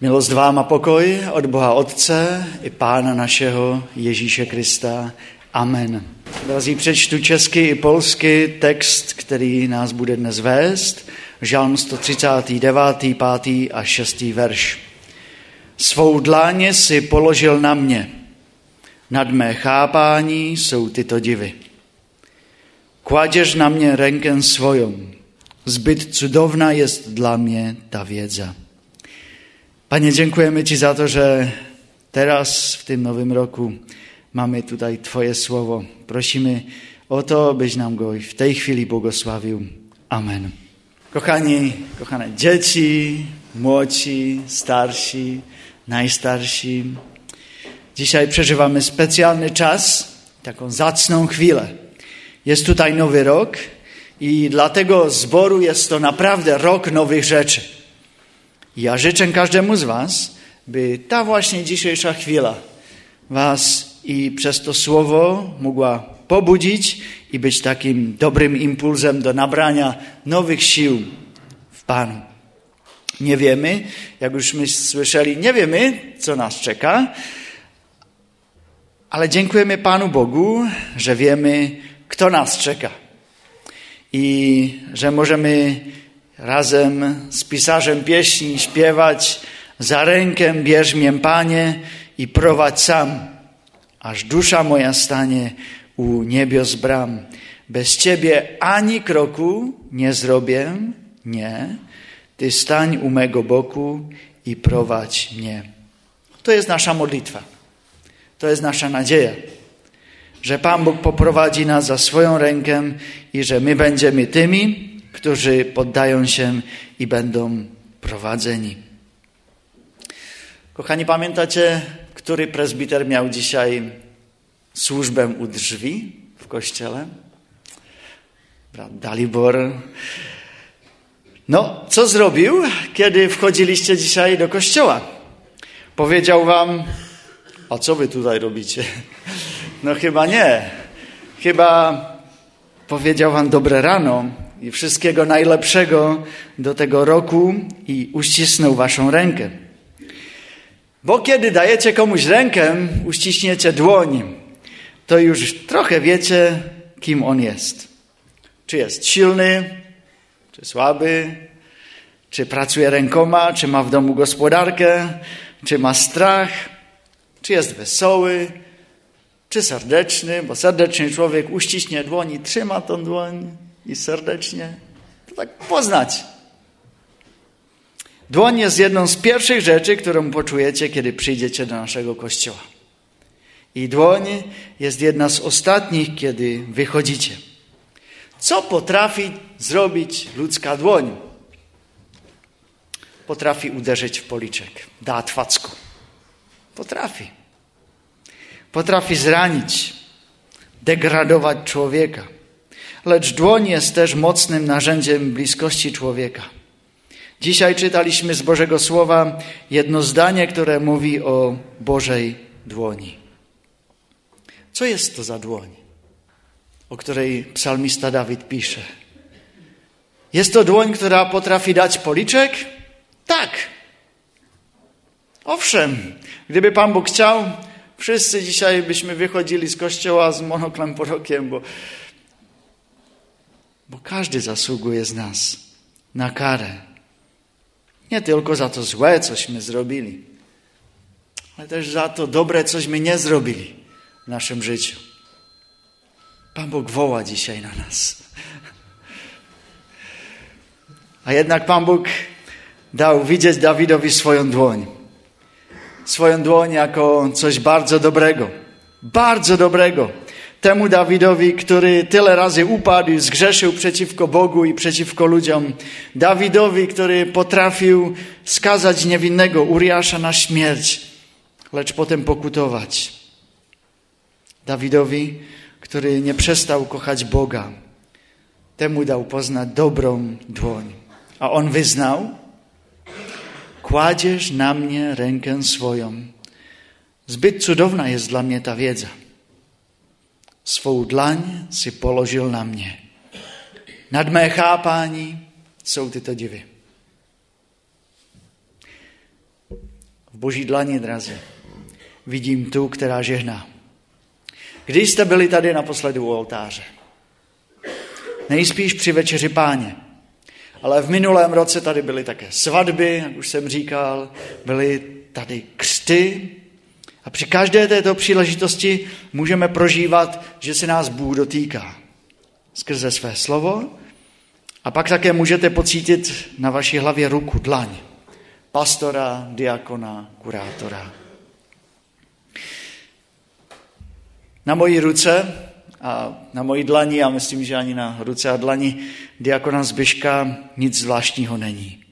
Milost vám a pokoj od Boha Otce i Pána našeho Ježíše Krista. Amen. Drazí, přečtu česky i polsky text, který nás bude dnes vést. Žalm 139, 5. a 6. verš. Svou dláně si položil na mě. Nad mé chápání jsou tyto divy. Kładziesz na mnie rękę swoją. Zbyt cudowna jest dla mnie ta wiedza. Panie, dziękujemy Ci za to, że teraz w tym nowym roku mamy tutaj Twoje słowo. Prosimy o to, byś nam go w tej chwili błogosławił. Amen. Kochani, kochane dzieci, młodsi, starsi, najstarsi, dzisiaj przeżywamy specjalny czas, taką zacną chwilę. Jest tutaj nowy rok i dla tego zboru jest to naprawdę rok nowych rzeczy. Ja życzę każdemu z Was, by ta właśnie dzisiejsza chwila Was i przez to słowo mogła pobudzić i być takim dobrym impulsem do nabrania nowych sił w Panu. Nie wiemy, jak już my słyszeli, nie wiemy, co nas czeka, ale dziękujemy Panu Bogu, że wiemy, kto nas czeka i że możemy razem z pisarzem pieśni śpiewać za rękę bierz mię, Panie, i prowadź sam, aż dusza moja stanie u niebios bram. Bez Ciebie ani kroku nie zrobię, nie. Ty stań u mego boku i prowadź mnie. To jest nasza modlitwa. To jest nasza nadzieja, że Pan Bóg poprowadzi nas za swoją rękę i że my będziemy tymi, którzy poddają się i będą prowadzeni. Kochani, pamiętacie, który prezbiter miał dzisiaj służbę u drzwi w kościele? Brat Dalibor. No, co zrobił, kiedy wchodziliście dzisiaj do kościoła? Powiedział wam, a co wy tutaj robicie? No chyba nie. Chyba powiedział wam dobre rano, i wszystkiego najlepszego do tego roku i uścisnął waszą rękę. Bo kiedy dajecie komuś rękę, uściśniecie dłoń, to już trochę wiecie, kim on jest. Czy jest silny, czy słaby, czy pracuje rękoma, czy ma w domu gospodarkę, czy ma strach, czy jest wesoły, czy serdeczny, bo serdeczny człowiek uściśnie dłoń i trzyma tą dłoń i serdecznie to tak poznać. Dłoń jest jedną z pierwszych rzeczy, którą poczujecie, kiedy przyjdziecie do naszego kościoła. I dłoń jest jedna z ostatnich, kiedy wychodzicie. Co potrafi zrobić ludzka dłoń? Potrafi uderzyć w policzek, da twacku. Potrafi. Potrafi zranić, degradować człowieka lecz dłoń jest też mocnym narzędziem bliskości człowieka. Dzisiaj czytaliśmy z Bożego Słowa jedno zdanie, które mówi o Bożej dłoni. Co jest to za dłoń, o której psalmista Dawid pisze? Jest to dłoń, która potrafi dać policzek? Tak. Owszem, gdyby Pan Bóg chciał, wszyscy dzisiaj byśmy wychodzili z kościoła z monoklem pod okiem, bo bo każdy zasługuje z nas na karę. Nie tylko za to złe, cośmy zrobili, ale też za to dobre, cośmy nie zrobili w naszym życiu. Pan Bóg woła dzisiaj na nas. A jednak Pan Bóg dał widzieć Dawidowi swoją dłoń. Swoją dłoń jako coś bardzo dobrego. Bardzo dobrego temu Dawidowi, który tyle razy upadł i zgrzeszył przeciwko Bogu i przeciwko ludziom. Dawidowi, który potrafił skazać niewinnego Uriasza na śmierć, lecz potem pokutować. Dawidowi, który nie przestał kochać Boga. Temu dał poznać dobrą dłoń. A on wyznał, kładziesz na mnie rękę swoją. Zbyt cudowna jest dla mnie ta wiedza svou dlaň si položil na mě. Nad mé chápání jsou tyto divy. V boží dlani, drazí, vidím tu, která žehná. Když jste byli tady naposledy u oltáře? Nejspíš při večeři páně. Ale v minulém roce tady byly také svatby, jak už jsem říkal, byly tady křty. A při každé této příležitosti můžeme prožívat, že se nás Bůh dotýká skrze své slovo. A pak také můžete pocítit na vaší hlavě ruku, dlaň. Pastora, diakona, kurátora. Na mojí ruce a na mojí dlani, a myslím, že ani na ruce a dlani diakona Zbyška nic zvláštního není.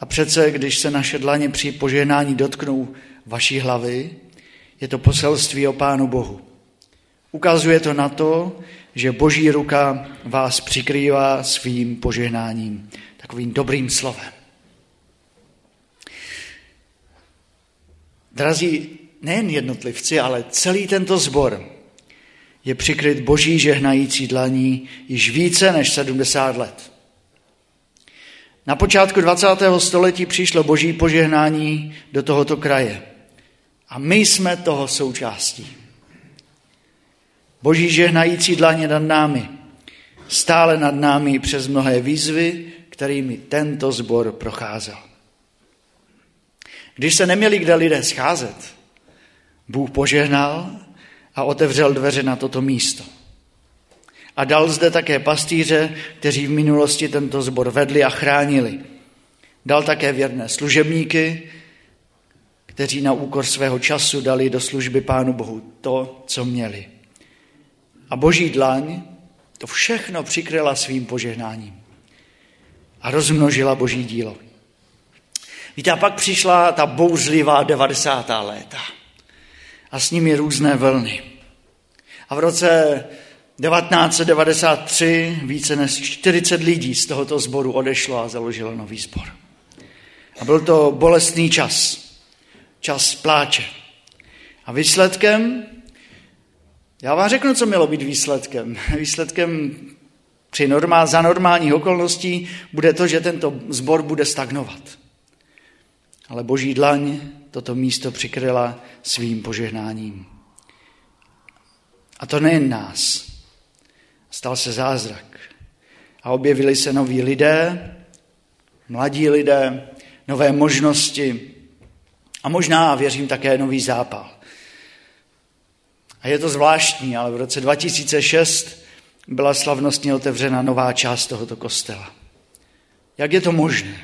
A přece, když se naše dlaně při požehnání dotknou vaší hlavy, je to poselství o Pánu Bohu. Ukazuje to na to, že boží ruka vás přikrývá svým požehnáním, takovým dobrým slovem. Drazí nejen jednotlivci, ale celý tento zbor je přikryt boží žehnající dlaní již více než 70 let. Na počátku 20. století přišlo boží požehnání do tohoto kraje. A my jsme toho součástí. Boží žehnající dlaně nad námi, stále nad námi přes mnohé výzvy, kterými tento zbor procházel. Když se neměli kde lidé scházet, Bůh požehnal a otevřel dveře na toto místo. A dal zde také pastýře, kteří v minulosti tento zbor vedli a chránili. Dal také věrné služebníky, kteří na úkor svého času dali do služby Pánu Bohu to, co měli. A boží dlaň to všechno přikryla svým požehnáním a rozmnožila boží dílo. Víte, a pak přišla ta bouřlivá 90. léta a s nimi různé vlny. A v roce 1993 více než 40 lidí z tohoto sboru odešlo a založilo nový sbor. A byl to bolestný čas, čas pláče. A výsledkem já vám řeknu, co mělo být výsledkem. Výsledkem při normál, za normálních okolností bude to, že tento zbor bude stagnovat. Ale boží dlaň toto místo přikryla svým požehnáním. A to nejen nás. Stal se zázrak. A objevili se noví lidé, mladí lidé, nové možnosti a možná, věřím, také nový zápal. A je to zvláštní, ale v roce 2006 byla slavnostně otevřena nová část tohoto kostela. Jak je to možné?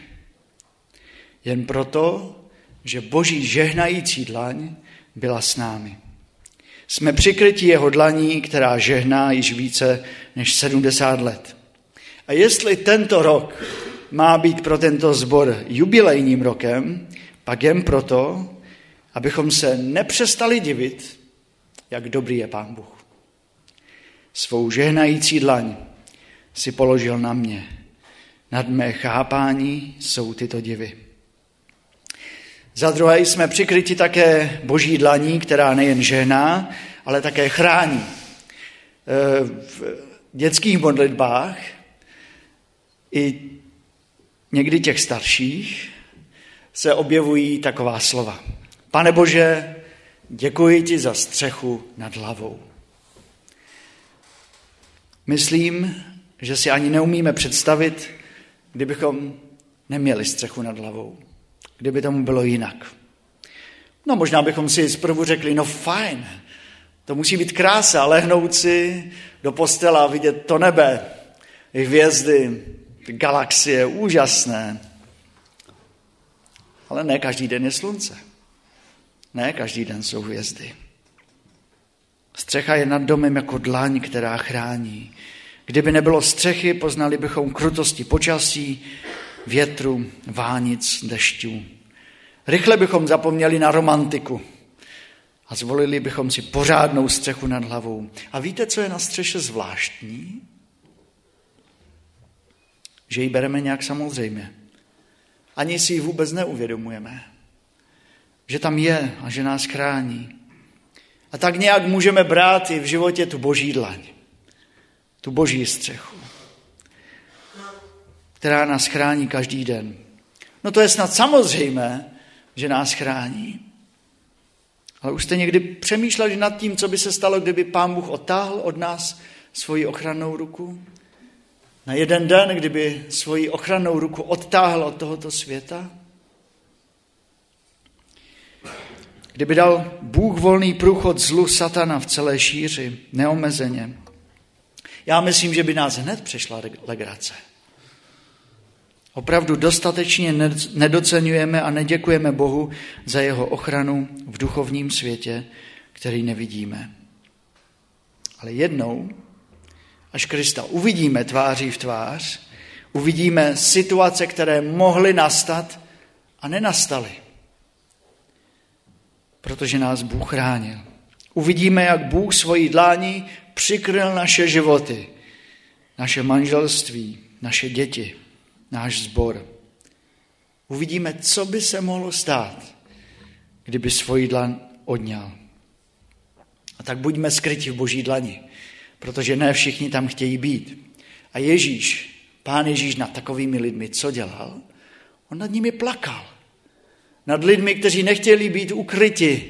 Jen proto, že boží žehnající dlaň byla s námi. Jsme přikryti jeho dlaní, která žehná již více než 70 let. A jestli tento rok má být pro tento zbor jubilejním rokem, pak jen proto, abychom se nepřestali divit, jak dobrý je Pán Bůh. Svou žehnající dlaň si položil na mě. Nad mé chápání jsou tyto divy. Za druhé jsme přikryti také boží dlaní, která nejen žehná, ale také chrání. E, v dětských modlitbách i někdy těch starších se objevují taková slova. Pane Bože, Děkuji ti za střechu nad hlavou. Myslím, že si ani neumíme představit, kdybychom neměli střechu nad hlavou. Kdyby tomu bylo jinak. No možná bychom si zprvu řekli, no fajn, to musí být krása, lehnout si do postela a vidět to nebe, hvězdy, galaxie, úžasné. Ale ne každý den je slunce. Ne, každý den jsou hvězdy. Střecha je nad domem jako dlaň, která chrání. Kdyby nebylo střechy, poznali bychom krutosti počasí, větru, vánic, dešťů. Rychle bychom zapomněli na romantiku a zvolili bychom si pořádnou střechu nad hlavou. A víte, co je na střeše zvláštní? Že ji bereme nějak samozřejmě. Ani si ji vůbec neuvědomujeme že tam je a že nás chrání. A tak nějak můžeme brát i v životě tu boží dlaň, tu boží střechu, která nás chrání každý den. No to je snad samozřejmé, že nás chrání. Ale už jste někdy přemýšleli nad tím, co by se stalo, kdyby Pán Bůh otáhl od nás svoji ochrannou ruku? Na jeden den, kdyby svoji ochrannou ruku odtáhl od tohoto světa? Kdyby dal Bůh volný průchod zlu satana v celé šíři, neomezeně, já myslím, že by nás hned přešla legrace. Opravdu dostatečně nedocenujeme a neděkujeme Bohu za jeho ochranu v duchovním světě, který nevidíme. Ale jednou, až Krista uvidíme tváří v tvář, uvidíme situace, které mohly nastat a nenastaly. Protože nás Bůh chránil. Uvidíme, jak Bůh svojí dlání přikryl naše životy, naše manželství, naše děti náš zbor. Uvidíme, co by se mohlo stát, kdyby svoji dlan odňal. A tak buďme skryti v boží dlani, protože ne všichni tam chtějí být. A Ježíš, pán Ježíš nad takovými lidmi, co dělal? On nad nimi plakal. Nad lidmi, kteří nechtěli být ukryti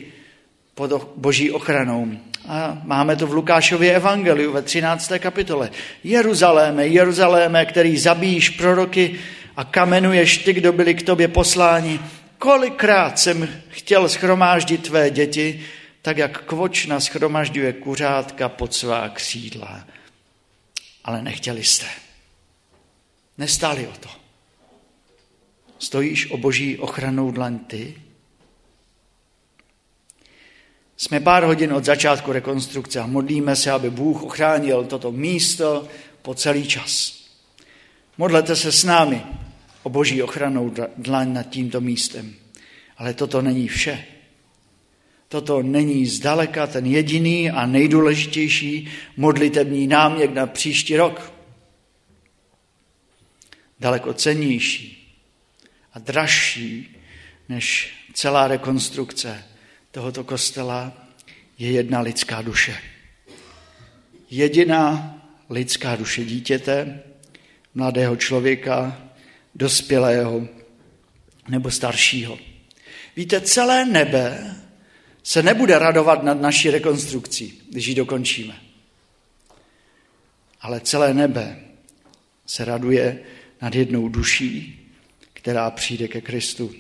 pod boží ochranou. A máme to v Lukášově evangeliu ve 13. kapitole. Jeruzaléme, Jeruzaléme, který zabíjíš proroky a kamenuješ ty, kdo byli k tobě posláni. Kolikrát jsem chtěl schromáždit tvé děti, tak jak kvočna schromažďuje kuřátka pod svá křídla. Ale nechtěli jste. Nestáli o to. Stojíš o boží ochranou dlaň ty, jsme pár hodin od začátku rekonstrukce a modlíme se, aby Bůh ochránil toto místo po celý čas. Modlete se s námi o boží ochranou dlaň nad tímto místem. Ale toto není vše. Toto není zdaleka ten jediný a nejdůležitější modlitební náměk na příští rok. Daleko cennější a dražší než celá rekonstrukce tohoto kostela je jedna lidská duše. Jediná lidská duše dítěte, mladého člověka, dospělého nebo staršího. Víte, celé nebe se nebude radovat nad naší rekonstrukcí, když ji dokončíme. Ale celé nebe se raduje nad jednou duší, která přijde ke Kristu.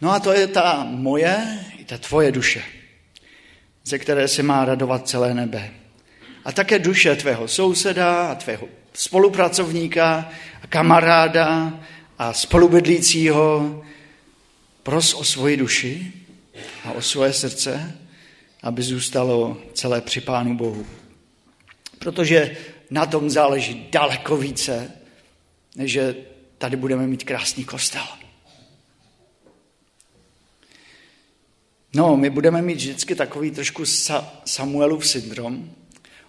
No a to je ta moje i ta tvoje duše, ze které se má radovat celé nebe. A také duše tvého souseda a tvého spolupracovníka a kamaráda a spolubydlícího. Pros o svoji duši a o svoje srdce, aby zůstalo celé při Pánu Bohu. Protože na tom záleží daleko více, než že tady budeme mít krásný kostel. No, my budeme mít vždycky takový trošku Samuelův syndrom.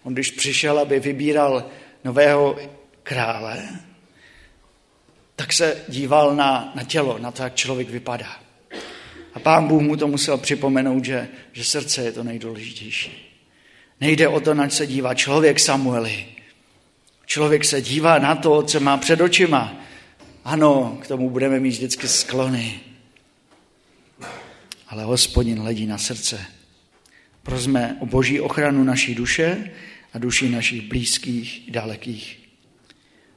On když přišel, aby vybíral nového krále, tak se díval na, na tělo, na to, jak člověk vypadá. A pán Bůh mu to musel připomenout, že, že srdce je to nejdůležitější. Nejde o to, na se dívá člověk Samueli. Člověk se dívá na to, co má před očima. Ano, k tomu budeme mít vždycky sklony ale hospodin hledí na srdce. Prosme o boží ochranu naší duše a duši našich blízkých i dalekých.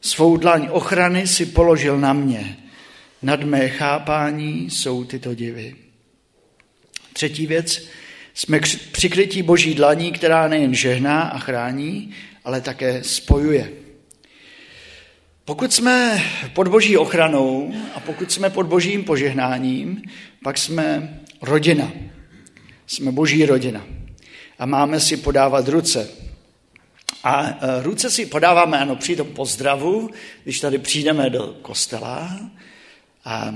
Svou dlaň ochrany si položil na mě. Nad mé chápání jsou tyto divy. Třetí věc, jsme přikrytí boží dlaní, která nejen žehná a chrání, ale také spojuje. Pokud jsme pod boží ochranou a pokud jsme pod božím požehnáním, pak jsme rodina. Jsme boží rodina. A máme si podávat ruce. A e, ruce si podáváme ano, při tom pozdravu, když tady přijdeme do kostela. A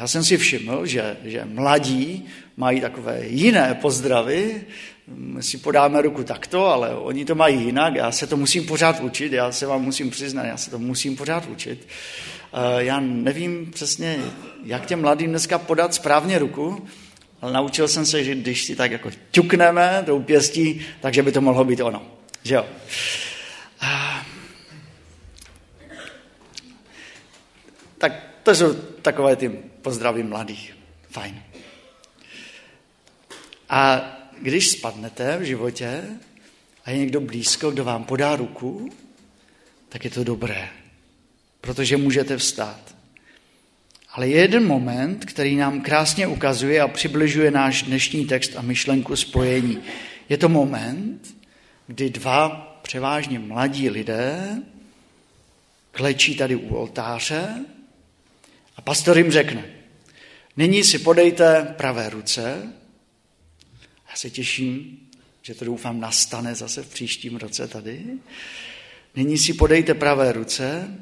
já jsem si všiml, že, že mladí mají takové jiné pozdravy. My si podáme ruku takto, ale oni to mají jinak. Já se to musím pořád učit, já se vám musím přiznat, já se to musím pořád učit. E, já nevím přesně, jak těm mladým dneska podat správně ruku, ale naučil jsem se, že když si tak jako ťukneme tou pěstí, takže by to mohlo být ono. Že jo? Tak to jsou takové ty pozdravy mladých. Fajn. A když spadnete v životě a je někdo blízko, kdo vám podá ruku, tak je to dobré, protože můžete vstát. Ale je jeden moment, který nám krásně ukazuje a přibližuje náš dnešní text a myšlenku spojení. Je to moment, kdy dva převážně mladí lidé klečí tady u oltáře a pastor jim řekne, nyní si podejte pravé ruce. Já se těším, že to doufám nastane zase v příštím roce tady. Nyní si podejte pravé ruce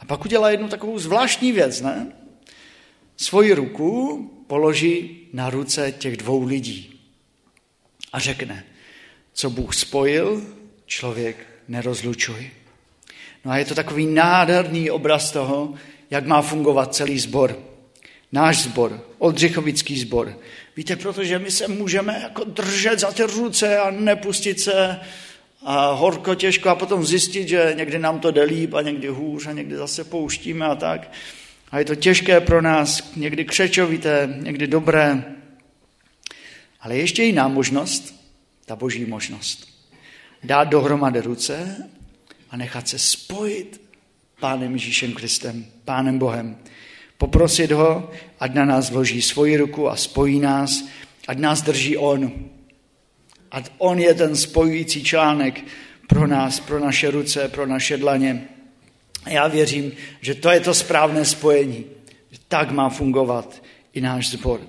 a pak udělá jednu takovou zvláštní věc, ne? Svoji ruku položí na ruce těch dvou lidí a řekne, co Bůh spojil, člověk nerozlučuj. No a je to takový nádherný obraz toho, jak má fungovat celý sbor. Náš sbor, Oldřichovický sbor. Víte, protože my se můžeme jako držet za ty ruce a nepustit se a horko těžko a potom zjistit, že někdy nám to jde líp a někdy hůř a někdy zase pouštíme a tak. A je to těžké pro nás, někdy křečovité, někdy dobré. Ale ještě jiná možnost, ta boží možnost. Dát dohromady ruce a nechat se spojit Pánem Ježíšem Kristem, Pánem Bohem. Poprosit ho, ať na nás vloží svoji ruku a spojí nás, ať nás drží on. Ať on je ten spojující článek pro nás, pro naše ruce, pro naše dlaně. A já věřím, že to je to správné spojení. Tak má fungovat i náš sbor.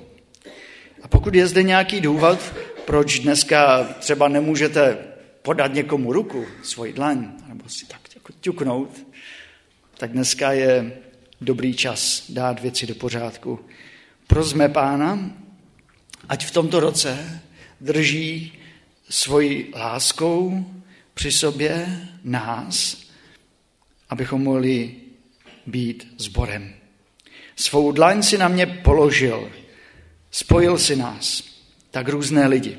A pokud je zde nějaký důvod, proč dneska třeba nemůžete podat někomu ruku, svoji dlaň, nebo si tak jako ťuknout, tak dneska je dobrý čas dát věci do pořádku. Prozme pána, ať v tomto roce drží svoji láskou při sobě nás, abychom mohli být sborem. Svou dlaň si na mě položil, spojil si nás, tak různé lidi.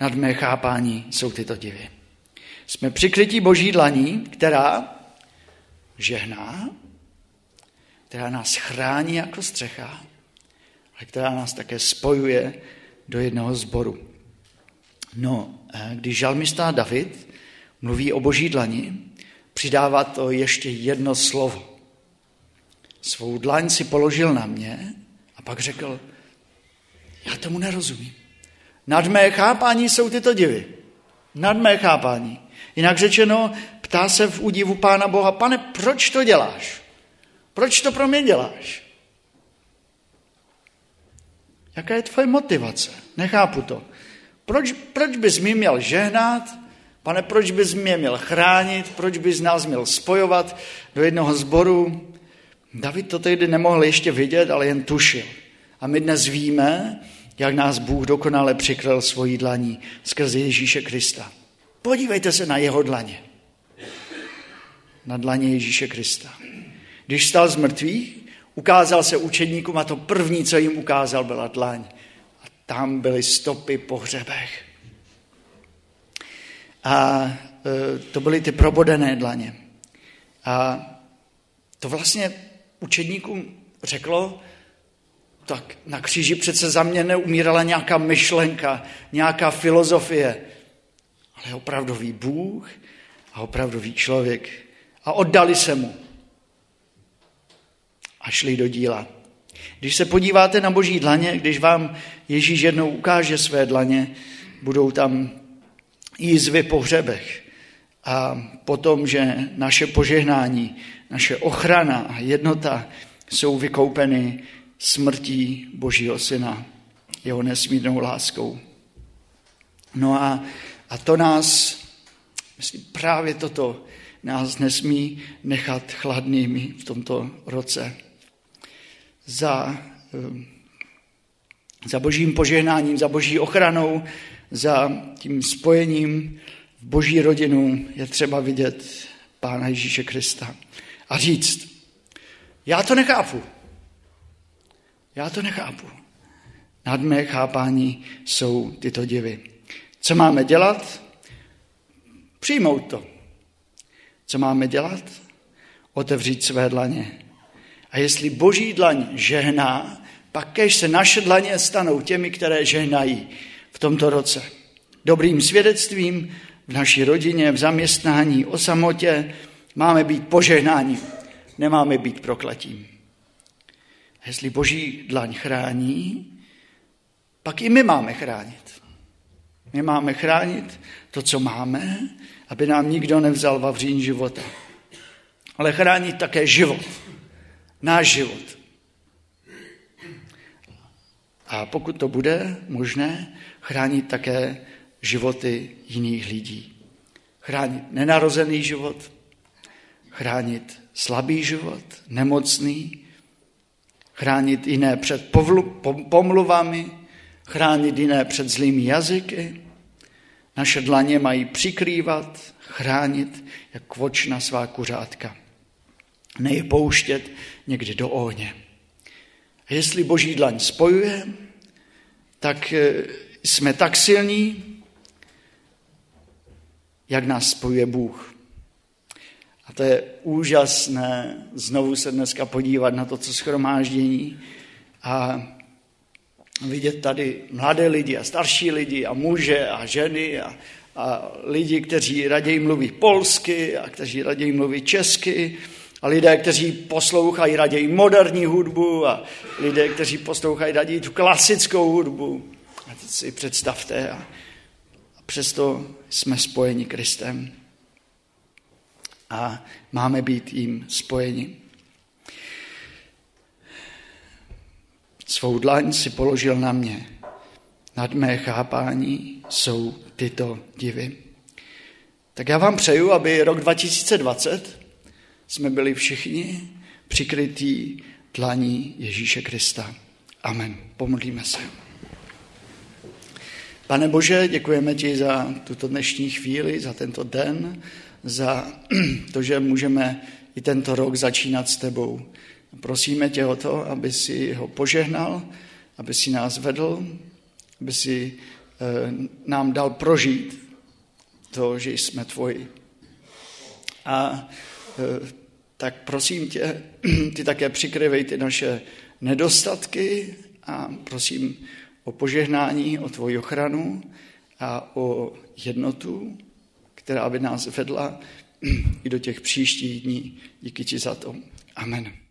Nad mé chápání jsou tyto divy. Jsme přikrytí boží dlaní, která žehná, která nás chrání jako střecha, ale která nás také spojuje do jednoho sboru. No, když žalmista David mluví o boží dlani, přidává to ještě jedno slovo. Svou dlaň si položil na mě a pak řekl, já tomu nerozumím. Nad mé chápání jsou tyto divy. Nad mé chápání. Jinak řečeno, ptá se v údivu Pána Boha, pane, proč to děláš? Proč to pro mě děláš? Jaká je tvoje motivace? Nechápu to. Proč, proč bys mi měl žehnat? Pane, proč bys mě měl chránit? Proč bys nás měl spojovat do jednoho sboru? David to tehdy nemohl ještě vidět, ale jen tušil. A my dnes víme, jak nás Bůh dokonale přikryl svojí dlaní skrze Ježíše Krista. Podívejte se na jeho dlaně. Na dlaně Ježíše Krista. Když stal z mrtvých, ukázal se učedníkům a to první, co jim ukázal, byla dlaň. A tam byly stopy po hřebech. A e, to byly ty probodené dlaně. A to vlastně učedníkům řeklo, tak na kříži přece za mě neumírala nějaká myšlenka, nějaká filozofie, ale opravdový Bůh a opravdový člověk. A oddali se mu. A šli do díla. Když se podíváte na boží dlaně, když vám Ježíš jednou ukáže své dlaně, budou tam jízvy po hřebech. A potom, že naše požehnání, naše ochrana a jednota jsou vykoupeny smrtí Božího Syna, jeho nesmírnou láskou. No a, a to nás, myslím, právě toto nás nesmí nechat chladnými v tomto roce. Za, eh, za božím požehnáním, za boží ochranou, za tím spojením v boží rodinu je třeba vidět Pána Ježíše Krista a říct, já to nechápu, já to nechápu. Nad mé chápání jsou tyto divy. Co máme dělat? Přijmout to. Co máme dělat? Otevřít své dlaně. A jestli boží dlaň žehná, pak kež se naše dlaně stanou těmi, které žehnají v tomto roce. Dobrým svědectvím v naší rodině, v zaměstnání, o samotě máme být požehnáním, nemáme být prokletím. Jestli boží dlaň chrání, pak i my máme chránit. My máme chránit to, co máme, aby nám nikdo nevzal vavřín života. Ale chránit také život. Náš život. A pokud to bude možné, chránit také životy jiných lidí. Chránit nenarozený život, chránit slabý život, nemocný, chránit jiné před pomluvami, chránit jiné před zlými jazyky. Naše dlaně mají přikrývat, chránit jak kvočna svá kuřátka. Ne je pouštět někdy do ohně. A jestli boží dlaň spojuje, tak eh, jsme tak silní, jak nás spojuje Bůh. A to je úžasné znovu se dneska podívat na to, co schromáždění a vidět tady mladé lidi a starší lidi a muže a ženy a, a lidi, kteří raději mluví polsky a kteří raději mluví česky a lidé, kteří poslouchají raději moderní hudbu a lidé, kteří poslouchají raději tu klasickou hudbu. A teď si představte. A, a přesto jsme spojeni Kristem. A máme být jim spojeni. Svou dlaň si položil na mě. Nad mé chápání jsou tyto divy. Tak já vám přeju, aby rok 2020 jsme byli všichni přikrytí tlaní Ježíše Krista. Amen. Pomodlíme se. Pane Bože, děkujeme ti za tuto dnešní chvíli, za tento den, za to, že můžeme i tento rok začínat s tebou. Prosíme tě o to, aby si ho požehnal, aby si nás vedl, aby si eh, nám dal prožít to, že jsme tvoji. A eh, tak prosím tě, ty také přikryvej ty naše nedostatky a prosím o požehnání, o tvoji ochranu a o jednotu, která by nás vedla i do těch příštích dní. Díky ti za to. Amen.